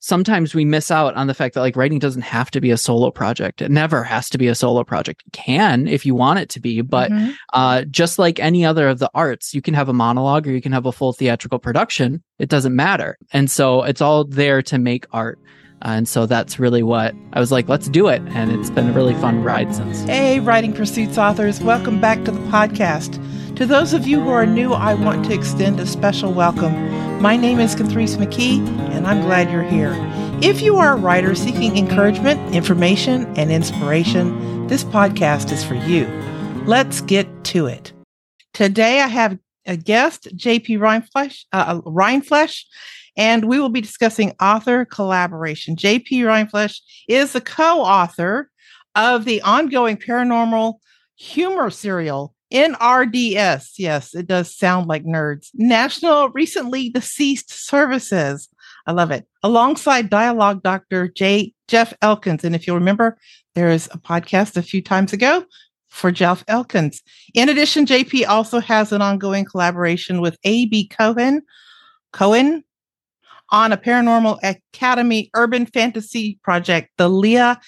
sometimes we miss out on the fact that like writing doesn't have to be a solo project. It never has to be a solo project. It can if you want it to be, but Mhm. uh, just like any other of the arts, you can have a monologue or you can have a full theatrical production. It doesn't matter. And so it's all there to make art. and so that's really what I was like, let's do it. And it's been a really fun ride since. Hey, Writing Pursuits authors, welcome back to the podcast. To those of you who are new, I want to extend a special welcome. My name is Kathrese McKee, and I'm glad you're here. If you are a writer seeking encouragement, information, and inspiration, this podcast is for you. Let's get to it. Today, I have a guest, JP Rindfleisch, uh, Rindfleisch, and we will be discussing author collaboration. JP Rindfleisch is the co-author of the ongoing paranormal humor serial NRDS. Yes, it does sound like nerds. National Recently Deceased Services. I love it. Alongside dialogue Dr. J. Jeff Elkins. And if you'll remember, there is a podcast a few times ago for Jeff Elkins. In addition, JP also has an ongoing collaboration with A.B. Cohen. Cohen on a Paranormal Academy urban fantasy project, the Leah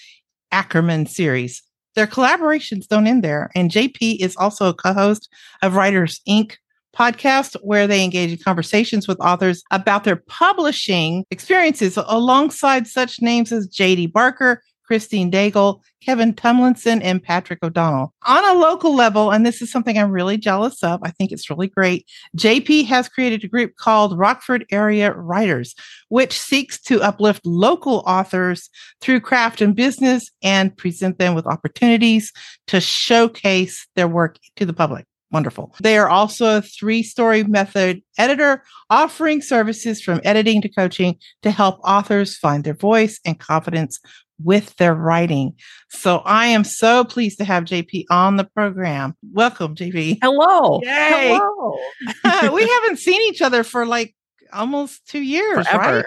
Ackerman series. Their collaborations don't end there. And JP is also a co host of Writer's Ink podcast, where they engage in conversations with authors about their publishing experiences alongside such names as JD Barker, Christine Daigle, Kevin Tumlinson, and Patrick O'Donnell. On a local level, and this is something I'm really jealous of, I think it's really great. JP has created a group called Rockford Area Writers, which seeks to uplift local authors through craft and business and present them with opportunities to showcase their work to the public. Wonderful. They are also a three story method editor offering services from editing to coaching to help authors find their voice and confidence with their writing. So I am so pleased to have JP on the program. Welcome, JP. Hello. Yay. Hello. we haven't seen each other for like almost two years, Forever. right?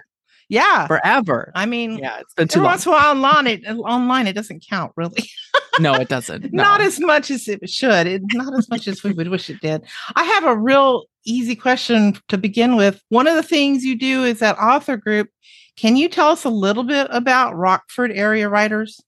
Yeah. Forever. I mean, Yeah, it's been too long. once in a while online, it online it doesn't count really. No, it doesn't. No. Not as much as it should. It, not as much as we would wish it did. I have a real easy question to begin with. One of the things you do is that author group. Can you tell us a little bit about Rockford area writers?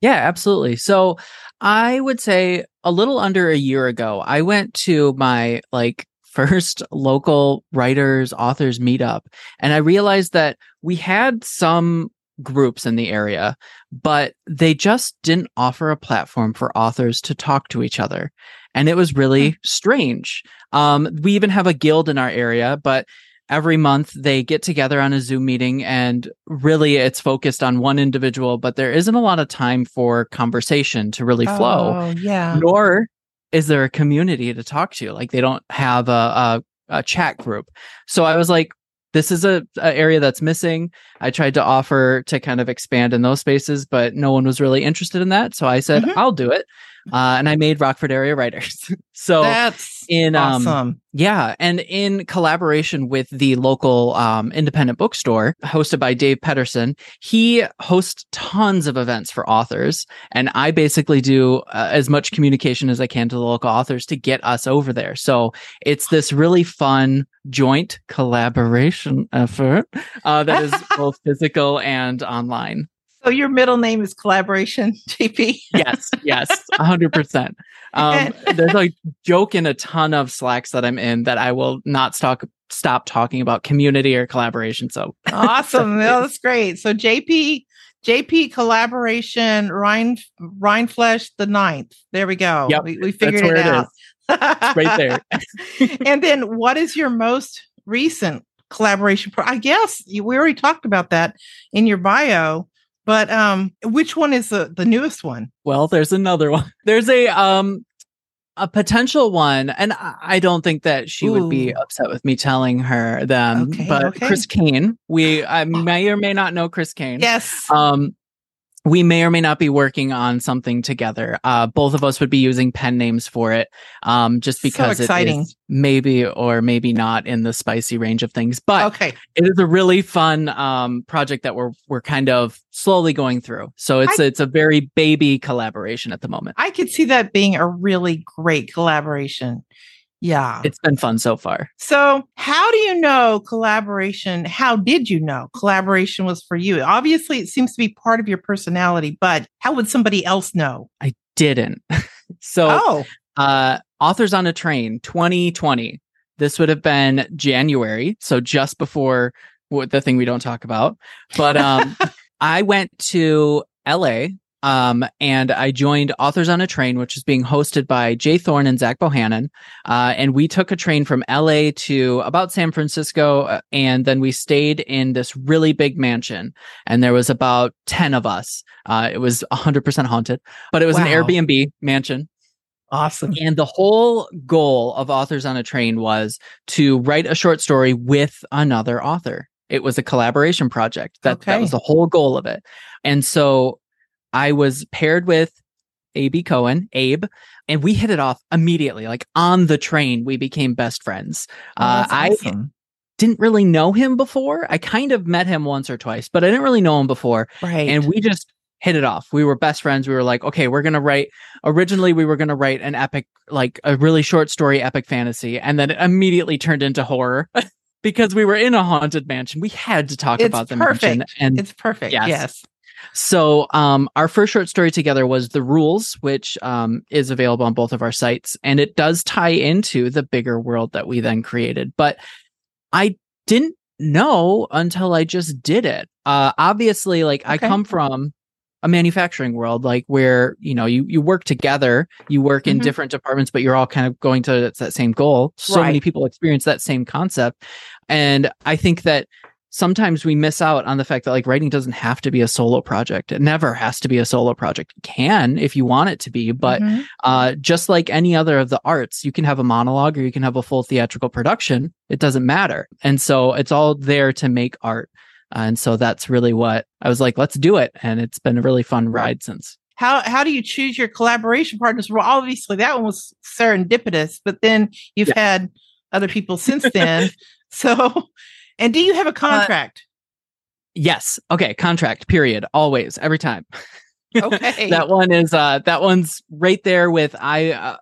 Yeah, absolutely. So I would say a little under a year ago, I went to my like first local writers, authors meetup, and I realized that we had some groups in the area, but they just didn't offer a platform for authors to talk to each other. And it was really strange. Um, we even have a guild in our area, but every month they get together on a Zoom meeting and really it's focused on one individual, but there isn't a lot of time for conversation to really flow, Oh, yeah. nor is there a community to talk to. Like they don't have a, a, a chat group. So I was like, this is a, a area that's missing. I tried to offer to kind of expand in those spaces, but no one was really interested in that. So I said, Mhm. I'll do it. Uh, and I made Rockford Area Writers. so That's in um, awesome. yeah, and in collaboration with the local um, independent bookstore hosted by Dave Pedersen, he hosts tons of events for authors, and I basically do uh, as much communication as I can to the local authors to get us over there. So it's this really fun joint collaboration effort uh, that is both physical and online. So your middle name is collaboration, JP. Yes, yes, hundred percent. Um, there's a joke in a ton of slacks that I'm in that I will not stop stop talking about community or collaboration. So awesome. Well, that's great. So JP JP collaboration Rhine Rindfleisch the ninth. There we go. Yep, we, we figured it it out. right there. and then what is your most recent collaboration pro- I guess you, we already talked about that in your bio, but um which one is the, the newest one? well, there's another one. There's a um a potential one, and I don't think that she would be upset with me telling her them. Okay, but okay. Chris Kane, we I may or may not know Chris Kane. Yes. um we may or may not be working on something together uh both of us would be using pen names for it um just because it exciting. is maybe or maybe not in the spicy range of things but okay. it is a really fun um project that we're we're kind of slowly going through so it's it's a very baby collaboration at the moment I could see that being a really great collaboration. Yeah. It's been fun so far. So, how do you know collaboration? How did you know collaboration was for you? Obviously, it seems to be part of your personality, but how would somebody else know? I didn't. so, Oh, uh, Authors on a Train 2020. This would have been January, so just before what the thing we don't talk about. But um, I went to LA um, and I joined Authors on a Train, which is being hosted by J. Thorn and Zach Bohannon. Uh, and we took a train from LA to about San Francisco, uh, and then we stayed in this really big mansion. And there was about 10 of us. Uh, it was 100% haunted, but it was an Airbnb mansion. awesome. And the whole goal of Authors on a Train was to write a short story with another author. It was a collaboration project. That, that was the whole goal of it. And so I was paired with A.B. Cohen, Abe, and we hit it off immediately. Like on the train, we became best friends. Oh, uh, that's I didn't really know him before. I kind of met him once or twice, but I didn't really know him before right. and we just hit it off. We were best friends. We were like, okay, we're gonna write. Originally, we were gonna write an epic, like a really short story, epic fantasy, and then it immediately turned into horror because we were in a haunted mansion. We had to talk It's about the mansion, and it's perfect. Yes. Yes. So um, our first short story together was the rules, which um, is available on both of our sites, and it does tie into the bigger world that we then created. But I didn't know until I just did it. Uh, obviously, like I come from a manufacturing world, like where you know you you work together, you work in Mhm. different departments, but you're all kind of going to that same goal. So many people experience that same concept, and I think that sometimes we miss out on the fact that like writing doesn't have to be a solo project. It never has to be a solo project. It can if you want it to be, but Mhm. uh, just like any other of the arts, you can have a monologue or you can have a full theatrical production. It doesn't matter. And so it's all there to make art. Uh, and so that's really what I was like, let's do it. And it's been a really fun ride since. how how do you choose your collaboration partners? Well, obviously that one was serendipitous, but then you've had other people since then. so, and do you Uh, have a contract? Yes. Okay. Contract, period. Always, every time. okay. that one is uh that one's right there with i uh,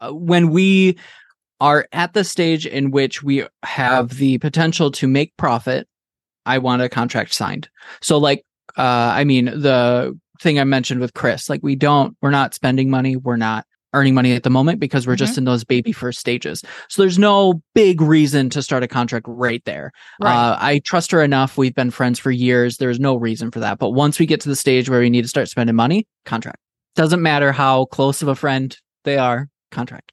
uh, when we are at the stage in which we have the potential to make profit i want a contract signed so like uh i mean the thing i mentioned with chris like we don't we're not spending money we're not earning money at the moment because we're just in those baby first stages so there's no big reason to start a contract right there right. uh, I trust her enough. We've been friends for years. There's no reason for that. But once we get to the stage where we need to start spending money, contract. Doesn't matter how close of a friend they are, contract.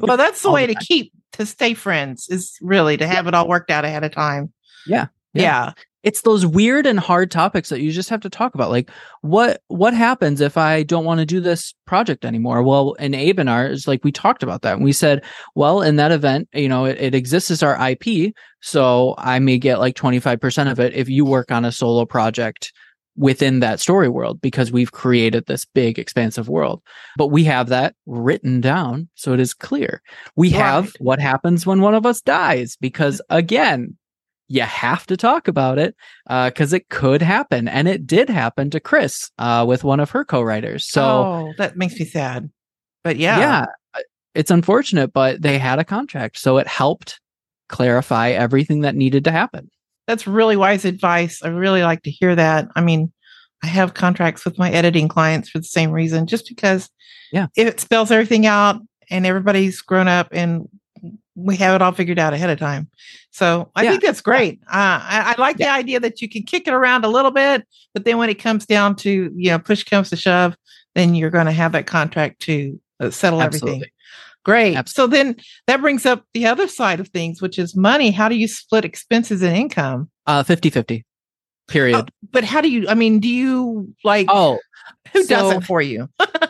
well, that's the way the to keep to stay friends is really to have it all worked out ahead of time. Yeah. Yeah. Yeah. It's those weird and hard topics that you just have to talk about. Like what what happens if I don't want to do this project anymore? Well, in Abe and ours, like we talked about that. And we said, well, in that event, you know, it, it exists as our IP. So I may get like 25% of it if you work on a solo project within that story world because we've created this big expansive world. But we have that written down so it is clear. We have what happens when one of us dies because again, you have to talk about it because it could happen. And it did happen to Chris uh, with one of her co writers. So, oh, that makes me sad. But yeah. yeah, uh, it's unfortunate, but they had a contract. So it helped clarify everything that needed to happen. That's really wise advice. I really like to hear that. I mean, I have contracts with my editing clients for the same reason, just because Yeah. if it spells everything out and everybody's grown up and we have it all figured out ahead of time. So I Yeah. think that's great. Uh, I, I like the idea that you can kick it around a little bit, but then when it comes down to, you know, push comes to shove, then you're going to have that contract to uh, settle everything. Great. Absolutely. So then that brings up the other side of things, which is money. How do you split expenses and income? Uh, 50 50, period. Oh, but how do you? I mean, do you like Oh, who does it for you?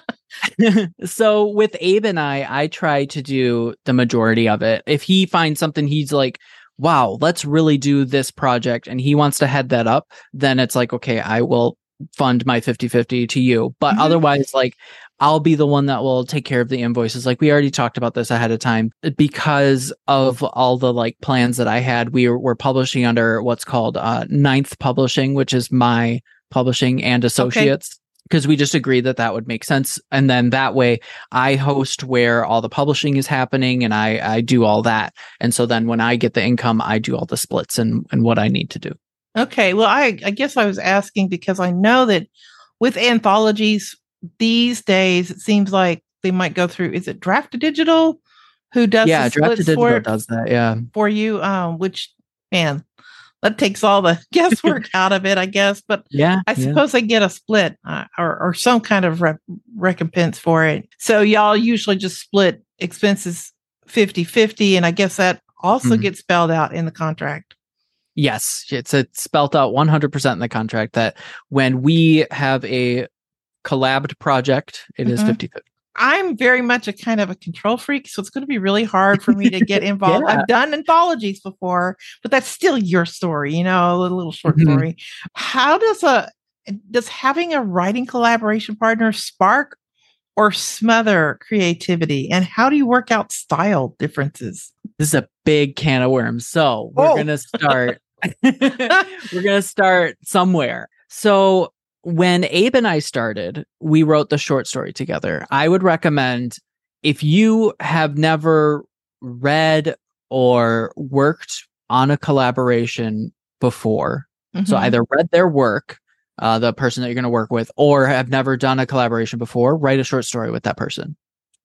so with Abe and I, I try to do the majority of it. If he finds something he's like, wow, let's really do this project and he wants to head that up, then it's like, okay, I will fund my 50 50 to you. But Mhm. otherwise, like, I'll be the one that will take care of the invoices. Like we already talked about this ahead of time because of all the like plans that I had. We were, were publishing under what's called uh, Ninth Publishing, which is my publishing and associates. Because we just agreed that that would make sense and then that way i host where all the publishing is happening and i i do all that and so then when i get the income i do all the splits and and what i need to do Okay. Well, I, I guess I was asking because I know that with anthologies these days, it seems like they might go through, is it Draft to Digital? Who does yeah the draft to digital for, does that yeah for you? Um, which, man, that takes all the guesswork out of it, I guess. But yeah I yeah. suppose they get a split uh, or, or some kind of re- recompense for it. So y'all usually just split expenses 50 50. And I guess that also Mhm. gets spelled out in the contract. Yes, it's it's spelled out 100% in the contract that when we have a collabed project, it is Mhm. 50 50. I'm very much a kind of a control freak, so it's going to be really hard for me to get involved. Yeah. I've done anthologies before, but that's still your story, you know, a little, short Mhm. story. How does a does having a writing collaboration partner spark or smother creativity? And how do you work out style differences? This is a big can of worms. So we're Oh. going to start. we're going to start somewhere. So when Abe and I started, we wrote the short story together. I would recommend if you have never read or worked on a collaboration before, So Mhm. either read their work, uh, the person that you're going to work with, or have never done a collaboration before, write a short story with that person.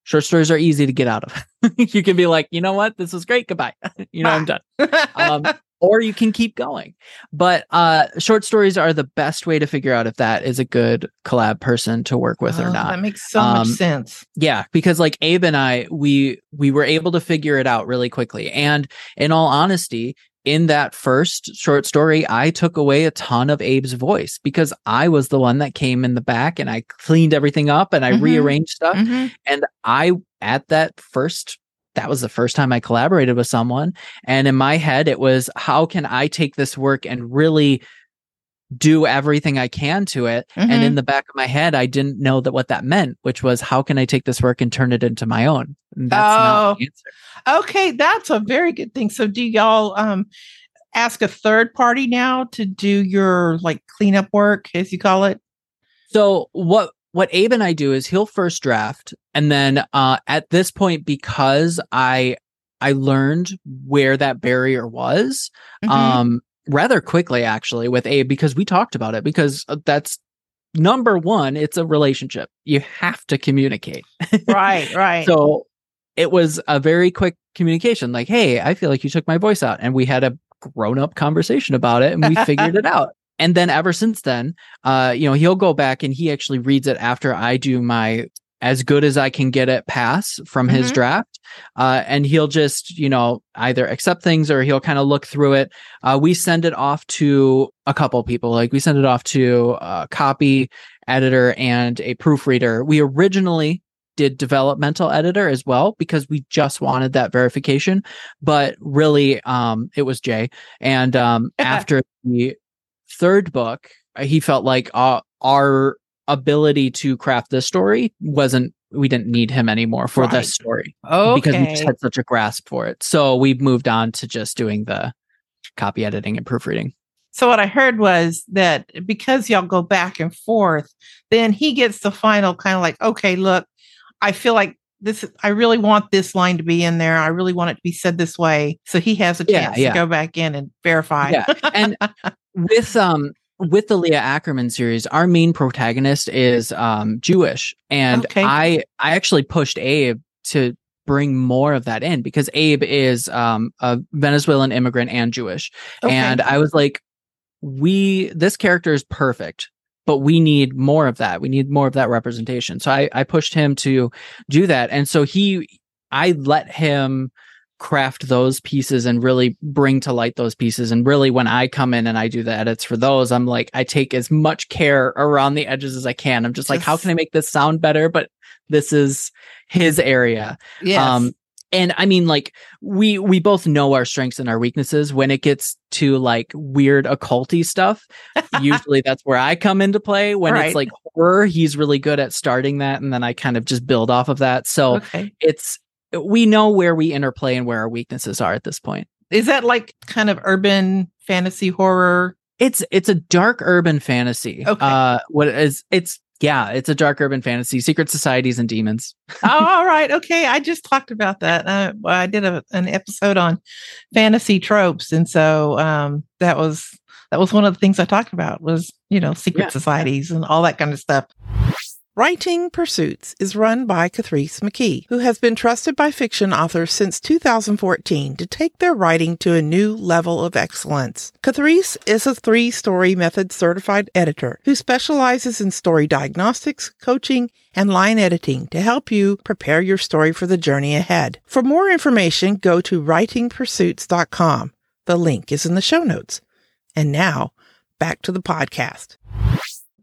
Short stories are easy to get out of. you can be like, you know what, this was great, goodbye. you know, I'm done. Um, or you can keep going. But uh, short stories are the best way to figure out if that is a good collab person to work with or Oh, not That makes so much Um, sense. yeah because like abe and i we we were able to figure it out really quickly and in all honesty in that first short story i took away a ton of abe's voice because i was the one that came in the back and i cleaned everything up and i Mhm. rearranged stuff Mhm. and i at that first that was the first time i collaborated with someone and in my head it was how can i take this work and really do everything i can to it and Mhm. in the back of my head i didn't know that what that meant which was how can i take this work and turn it into my own And that's not the answer Okay, that's a very good thing. So do y'all um ask a third party now to do your like cleanup work as you call it? So what what Abe and I do is he'll first draft and then uh at this point because I I learned where that barrier was Mhm. um rather quickly actually with Abe because we talked about it because uh, that's number 1 it's a relationship you have to communicate right, right. so it was a very quick communication like hey i feel like you took my voice out and we had a grown up conversation about it and we figured it out and then ever since then uh you know he'll go back and he actually reads it after i do my as good as i can get it pass from his Mhm. draft uh and he'll just you know either accept things or he'll kind of look through it. Uh we send it off to a couple people like we send it off to a copy editor and a proofreader. We originally did developmental editor as well because we just wanted that verification but really um it was jay. And um after the third book uh, he felt like uh, our ability to craft this story wasn't we didn't need him anymore for Right. this story okay. because we just had such a grasp for it so we've moved on to just doing the copy editing and proofreading so what I heard was that because y'all go back and forth, then he gets the final kind of like, okay, look, I feel like this I really want this line to be in there. I really want it to be said this way. So he has a Yeah, chance yeah. to go back in and verify. Yeah, and with um with the Leah Ackerman series, our main protagonist is um Jewish, and Okay. I I actually pushed Abe to bring more of that in because Abe is um a Venezuelan immigrant and Jewish, Okay. and I was like, we this character is perfect. But we need more of that. We need more of that representation. So I, I pushed him to do that. And so he, I let him craft those pieces and really bring to light those pieces. And really, when I come in and I do the edits for those, I'm like, I take as much care around the edges as I can. I'm just like, how can I make this sound better? But this is his area. yes. Um, and I mean, like we we both know our strengths and our weaknesses. When it gets to like weird occulty stuff, usually that's where I come into play. When Right. it's like horror, he's really good at starting that, and then I kind of just build off of that. So okay. it's we know where we interplay and where our weaknesses are at this point. Is that like kind of urban fantasy horror? It's it's a dark urban fantasy. Okay. Uh what is it's Yeah, it's a dark urban fantasy, secret societies and demons. oh, all right. Okay. I just talked about that. Uh, I did a, an episode on fantasy tropes. And so um, that was that was one of the things I talked about was, you know, secret Yeah. societies and all that kind of stuff. Writing Pursuits is run by Kathrese McKee, who has been trusted by fiction authors since 2014 to take their writing to a new level of excellence. Kathrese is a three story method certified editor who specializes in story diagnostics, coaching, and line editing to help you prepare your story for the journey ahead. For more information, go to writingpursuits.com. The link is in the show notes. And now, back to the podcast.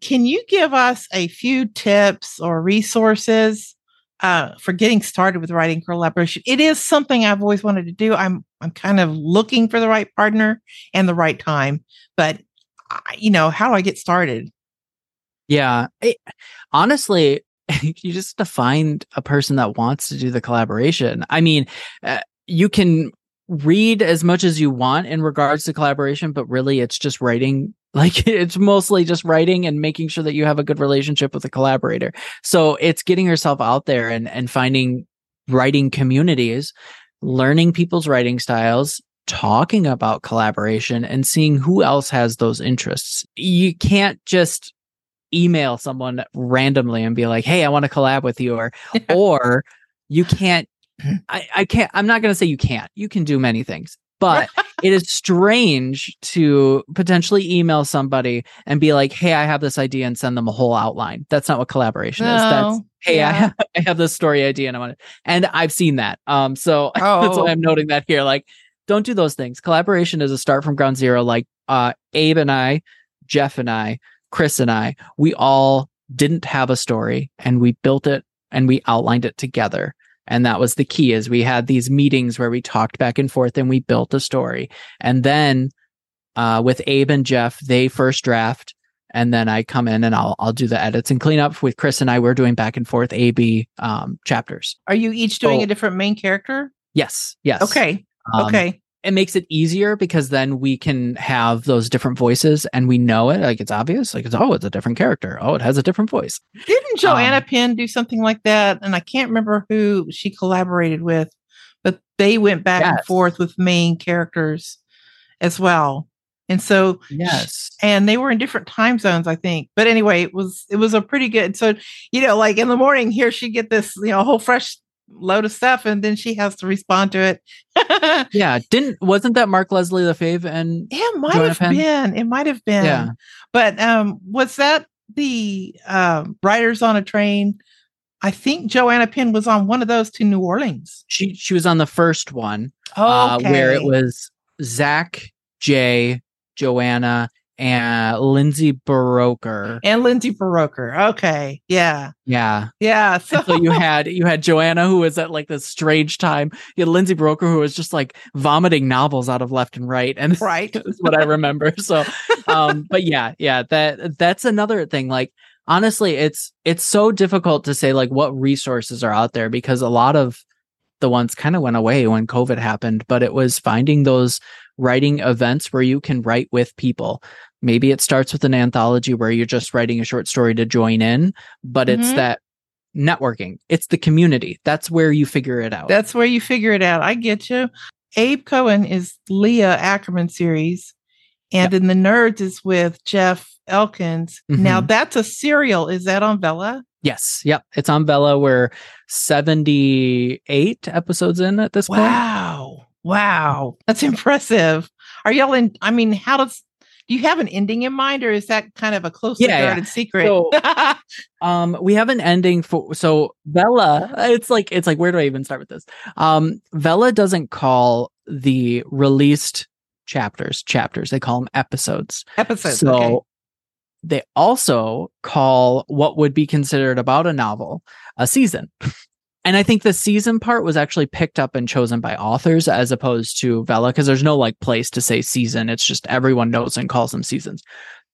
Can you give us a few tips or resources uh, for getting started with writing collaboration? It is something I've always wanted to do. I'm I'm kind of looking for the right partner and the right time, but you know, how do I get started? Yeah. Honestly, you just have to find a person that wants to do the collaboration. I mean, uh, you can read as much as you want in regards to collaboration, but really it's just writing. Like it's mostly just writing and making sure that you have a good relationship with a collaborator. So it's getting yourself out there and, and finding writing communities, learning people's writing styles, talking about collaboration and seeing who else has those interests. You can't just email someone randomly and be like, "Hey, I want to collab with you," or or you can't. I, I can't. I'm not going to say you can't. You can do many things, but it is strange to potentially email somebody and be like, "Hey, I have this idea," and send them a whole outline. That's not what collaboration is. That's No. hey, I have, I have this story idea and I want it. And I've seen that. Um, so that's Oh. why I'm noting that here. Like, don't do those things. Collaboration is a start from ground zero. Like, uh, Abe and I, Jeff and I, Chris and I, we all didn't have a story and we built it and we outlined it together. And that was the key is we had these meetings where we talked back and forth and we built a story. And then uh, with Abe and Jeff, they first draft and then I come in and I'll I'll do the edits and clean up with Chris and I. We're doing back and forth A B um, chapters. Are you each doing Oh. a different main character? Yes, yes. Okay. Um, okay. It makes it easier because then we can have those different voices and we know it. Like it's obvious. Like it's oh, it's a different character. Oh, it has a different voice. Didn't Joanna um, Penn do something like that? And I can't remember who she collaborated with, but they went back and forth with main characters as well. And so Yes. and they were in different time zones, I think. But anyway, it was it was a pretty good. So you know, like in the morning, here she get this you know whole fresh load of stuff, and then she has to respond to it. yeah. Didn't wasn't that Mark Leslie Lefebvre and it might Joanna have Penn? been. It might have been. Yeah. But um, was that the um, Riders on a Train? I think Joanna Penn was on one of those to New Orleans. she she was on the first one Oh, uh, where it was Zach, Jay, Joanna, and Lindsay Buroker. and Lindsay Buroker. Okay, yeah, Yeah. yeah. So, so you had you had Joanna who was at like this strange time. You had Lindsay Buroker who was just like vomiting novels out of left and right. And right. is what I remember. So, um, but yeah, yeah, that that's another thing. Like, honestly, it's it's so difficult to say like what resources are out there because a lot of the ones kind of went away when COVID happened. But it was finding those writing events where you can write with people. Maybe it starts with an anthology where you're just writing a short story to join in, but it's Mhm. that networking. It's the community. That's where you figure it out. That's where you figure it out. I get you. Abe Cohen is Leah Ackerman series, and in the Nerds is with Jeff Elkins. Now Mhm. that's a serial. Is that on Vela? yes. Yep. It's on Vela. We're 78 episodes in at this point. Wow, wow, that's impressive. Are y'all in? I mean, how does? Do you have an ending in mind, or is that kind of a closely Yeah, yeah. guarded secret? So- Um, we have an ending for so Vela. It's like it's like where do I even start with this? Um, Vela doesn't call the released chapters chapters. They call them episodes. Episodes. so okay. they also call what would be considered about a novel a season. And I think the season part was actually picked up and chosen by authors as opposed to Vela because there's no like place to say season. It's just everyone knows and calls them seasons.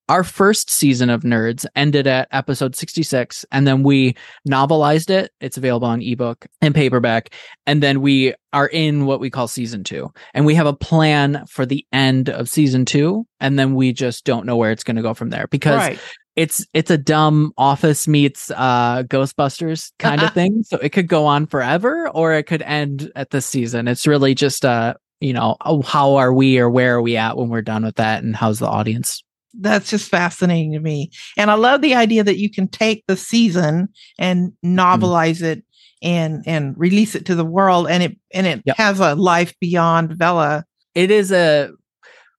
Our first season of Nerds ended at episode 66, and then we novelized it. It's available on ebook and paperback. And then we are in what we call season two. And we have a plan for the end of season two. And then we just don't know where it's going to go from there because Right. It's it's a dumb office meets uh ghostbusters kind of thing so it could go on forever or it could end at this season it's really just uh you know how are we or where are we at when we're done with that and how's the audience That's just fascinating to me. And I love the idea that you can take the season and novelize it and and release it to the world and it and it Yep. has a life beyond Vela. it is a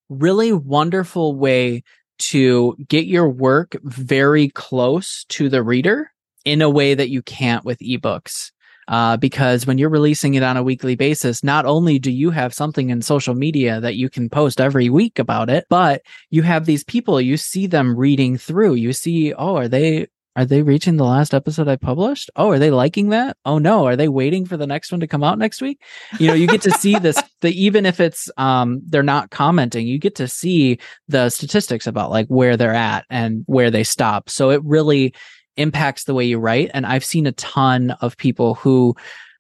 really wonderful way to get your work very close to the reader in a way that you can't with ebooks. Uh, because when you're releasing it on a weekly basis, not only do you have something in social media that you can post every week about it, but you have these people, you see them reading through. You see, oh, are they are they reaching the last episode I published? Oh, are they liking that? Oh no, are they waiting for the next one to come out next week? You know, you get to see this the even if it's um they're not commenting, you get to see the statistics about like where they're at and where they stop. So it really impacts the way you write. And I've seen a ton of people who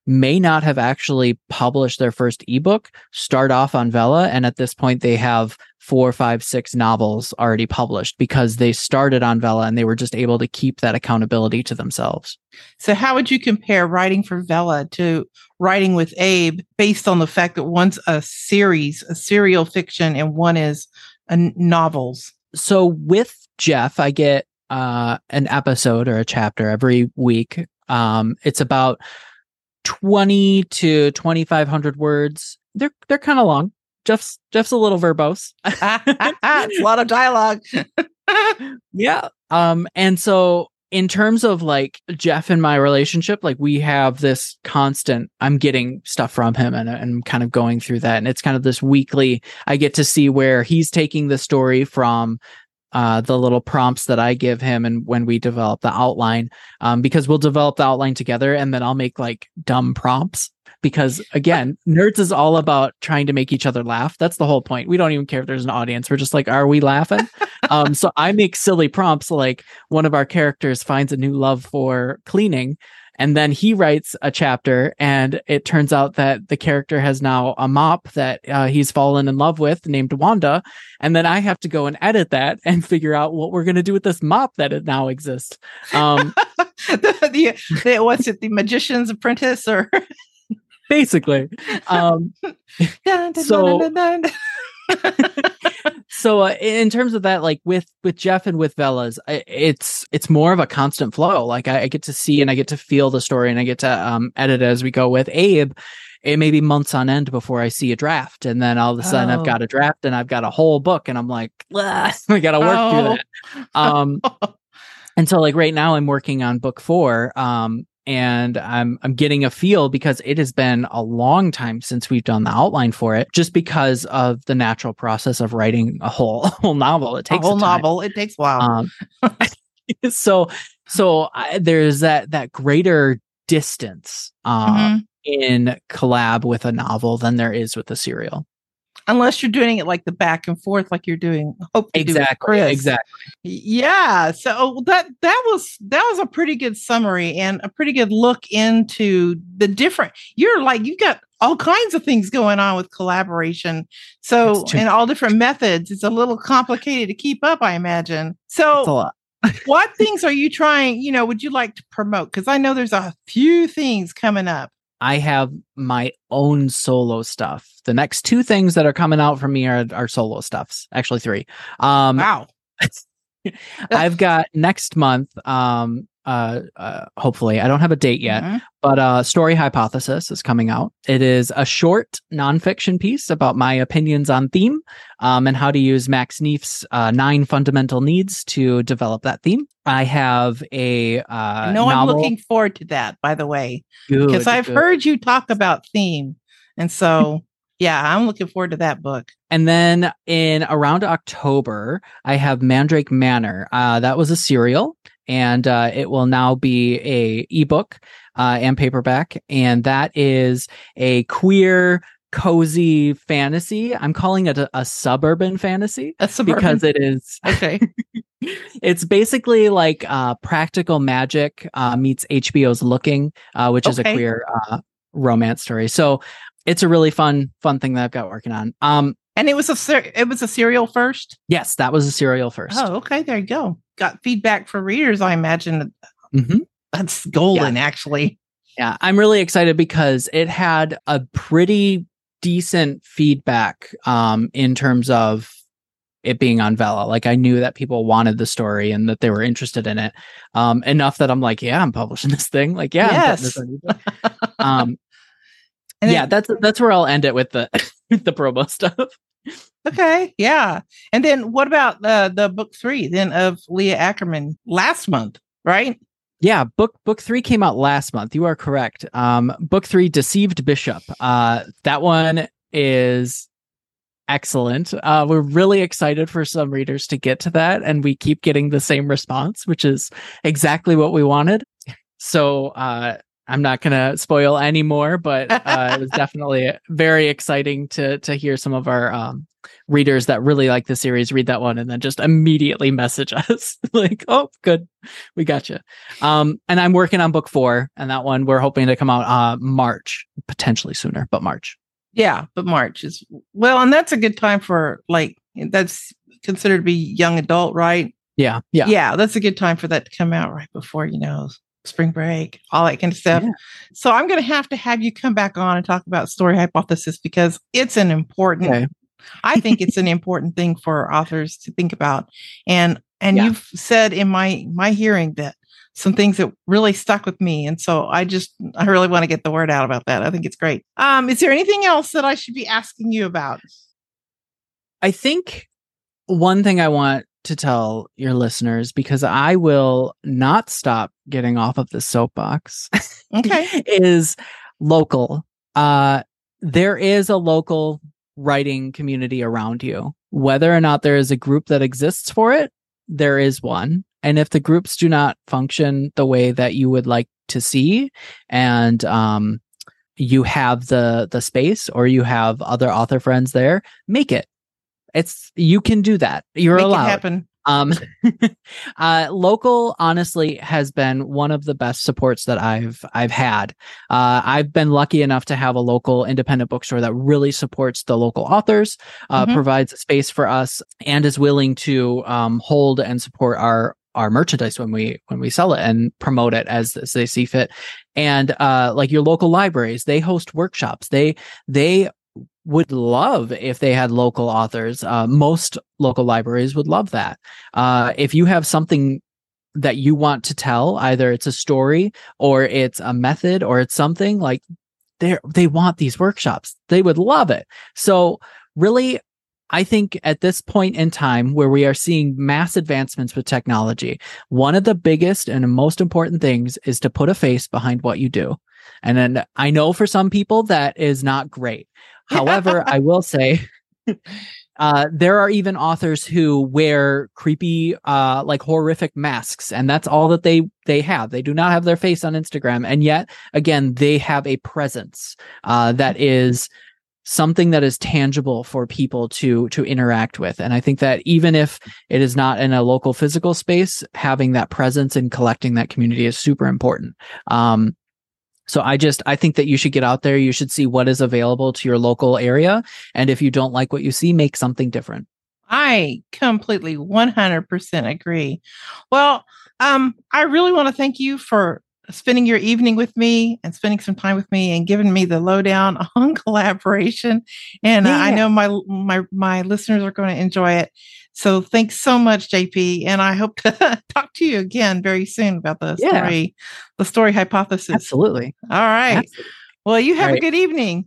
may not have actually published their first ebook start off on Vela. And at this point, they have four, five, six novels already published because they started on Vela and they were just able to keep that accountability to themselves. So how would you compare writing for Vela to writing with Abe based on the fact that one's a series, a serial fiction, and one is a n- novels? So with Jeff, I get uh, an episode or a chapter every week. Um, it's about 20 to 2500 words. They're they're kind of long. Jeff's Jeff's a little verbose. it's a lot of dialogue. yeah. Um and so in terms of like Jeff and my relationship, like we have this constant I'm getting stuff from him and and kind of going through that and it's kind of this weekly I get to see where he's taking the story from uh, the little prompts that I give him and when we develop the outline, um, because we'll develop the outline together and then I'll make like dumb prompts. Because again, nerds is all about trying to make each other laugh. That's the whole point. We don't even care if there's an audience. We're just like, are we laughing? um, so I make silly prompts like one of our characters finds a new love for cleaning. And then he writes a chapter, and it turns out that the character has now a mop that uh, he's fallen in love with named Wanda. And then I have to go and edit that and figure out what we're going to do with this mop that it now exists. Um, the, the, the what's it? The Magician's Apprentice, or basically. Um, So- so uh, in terms of that like with with jeff and with velas it's it's more of a constant flow like I, I get to see and i get to feel the story and i get to um edit as we go with abe it may be months on end before i see a draft and then all of a sudden Oh. i've got a draft and i've got a whole book and i'm like "Ah, i gotta work Oh. through that um and so like right now i'm working on book four um and i'm i'm getting a feel because it has been a long time since we've done the outline for it just because of the natural process of writing a whole whole novel it takes a whole time. novel. It takes a while. um so so I, there's that that greater distance uh Mhm. in collab with a novel than there is with a serial Unless you're doing it like the back and forth, like you're doing. Hope to do with exactly Chris. exactly Yeah. So that that was that was a pretty good summary and a pretty good look into the different. You're like you've got all kinds of things going on with collaboration. So and all different methods. It's a little complicated to keep up, I imagine. So lot what things are you trying, you know, would you like to promote? Because I know there's a few things coming up. I have my own solo stuff. The next two things that are coming out from me are, are solo stuffs. Actually, three. Um, Wow. I've got next month. Um, uh, uh, hopefully, I don't have a date yet, Mhm. but uh, Story Hypothesis is coming out. It is a short nonfiction piece about my opinions on theme, um, and how to use Max Neef's uh, nine fundamental needs to develop that theme. I have a uh, know I'm looking forward to that, by the way. Because I've good. heard you talk about theme. And so, yeah, I'm looking forward to that book. And then in around October, I have Mandrake Manor. Uh, that was a serial, and uh, it will now be a ebook uh, and paperback. And that is a queer, cozy fantasy. I'm calling it a, a suburban fantasy A suburban. because it is. okay. It's basically like uh, practical magic uh, meets HBO's Looking, uh, which is a queer uh, romance story. So it's a really fun, fun thing that I've got working on. Um, And it was a ser- it was a serial first. Yes, that was a serial first. Oh, okay. There you go. Got feedback for readers. I imagine hmm that's golden. Actually, Yeah, I'm really excited because it had a pretty decent feedback um, in terms of it being on Vela. Like I knew that people wanted the story and that they were interested in it um, enough that I'm like, yeah, I'm publishing this thing. Like, yeah, I'm this um, yeah, it- that's that's where I'll end it with the the promo stuff. okay, yeah. And then what about the the book three then of Leah Ackerman last month, right? Yeah, book book three came out last month. You are correct. Um, book three, Deceived Bishop. Uh, that one is excellent. Uh, we're really excited for some readers to get to that, and we keep getting the same response, which is exactly what we wanted. So uh, I'm not gonna spoil any more, but uh, it was definitely very exciting to to hear some of our um, readers that really like the series read that one and then just immediately message us like, "Oh, good, we got you." Um, and I'm working on book four, and that one we're hoping to come out uh March, potentially sooner, but March. Yeah, but March is well, and that's a good time for like that's considered to be young adult, right? Yeah, yeah, yeah, that's a good time for that to come out right before you know spring break, all that kind of stuff. Yeah. So I'm going to have to have you come back on and talk about story hypothesis because it's an important. Okay. I think it's an important thing for authors to think about, and and Yeah. you've said in my my hearing that some things that really stuck with me, and so I just I really want to get the word out about that. I think it's great. Um, is there anything else that I should be asking you about? I think one thing I want to tell your listeners because I will not stop getting off of the soapbox Okay. is local. Uh there is a local writing community around you. Whether or not there is a group that exists for it, there is one. And if the groups do not function the way that you would like to see and um you have the the space or you have other author friends there, make it. It's you can do that. You're Make it happen. Um, uh, local honestly has been one of the best supports that I've I've had. Uh, I've been lucky enough to have a local independent bookstore that really supports the local authors, uh, Mhm. provides a space for us, and is willing to um, hold and support our our merchandise when we when we sell it and promote it as, as they see fit. And uh, like your local libraries, they host workshops. They they would love if they had local authors. Uh, most local libraries would love that. Uh, if you have something that you want to tell, either it's a story or it's a method or it's something like they they want these workshops. They would love it. So really, I think at this point in time where we are seeing mass advancements with technology, one of the biggest and most important things is to put a face behind what you do. And then I know for some people that is not great. However, I will say uh, there are even authors who wear creepy, uh, like horrific masks, and that's all that they they have. They do not have their face on Instagram, and yet again, they have a presence uh, that is something that is tangible for people to to interact with. And i think that even if it is not in a local physical space having that presence and collecting that community is super important. Um so i just i think that you should get out there. You should see what is available to your local area. And if you don't like what you see make something different. I completely 100% agree. Well, um, I really want to thank you for spending your evening with me and spending some time with me and giving me the lowdown on collaboration. And uh, I know my my my listeners are going to enjoy it. So thanks so much, JP. And I hope to talk to you again very soon about the Yeah. story, the story hypothesis. absolutely All right. Absolutely. Well, you have All a good evening.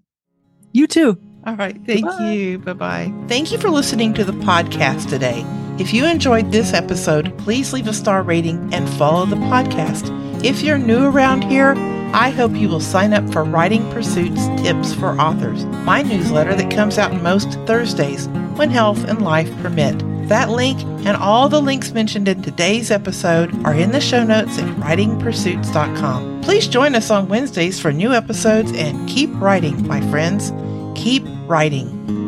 you too All right. Thank Goodbye. you. Bye bye. Thank you for listening to the podcast today. If you enjoyed this episode, please leave a star rating and follow the podcast. If you're new around here, I hope you will sign up for Writing Pursuits Tips for Authors, my newsletter that comes out most Thursdays when health and life permit. That link and all the links mentioned in today's episode are in the show notes at writingpursuits.com. Please join us on Wednesdays for new episodes and keep writing, my friends. Keep writing.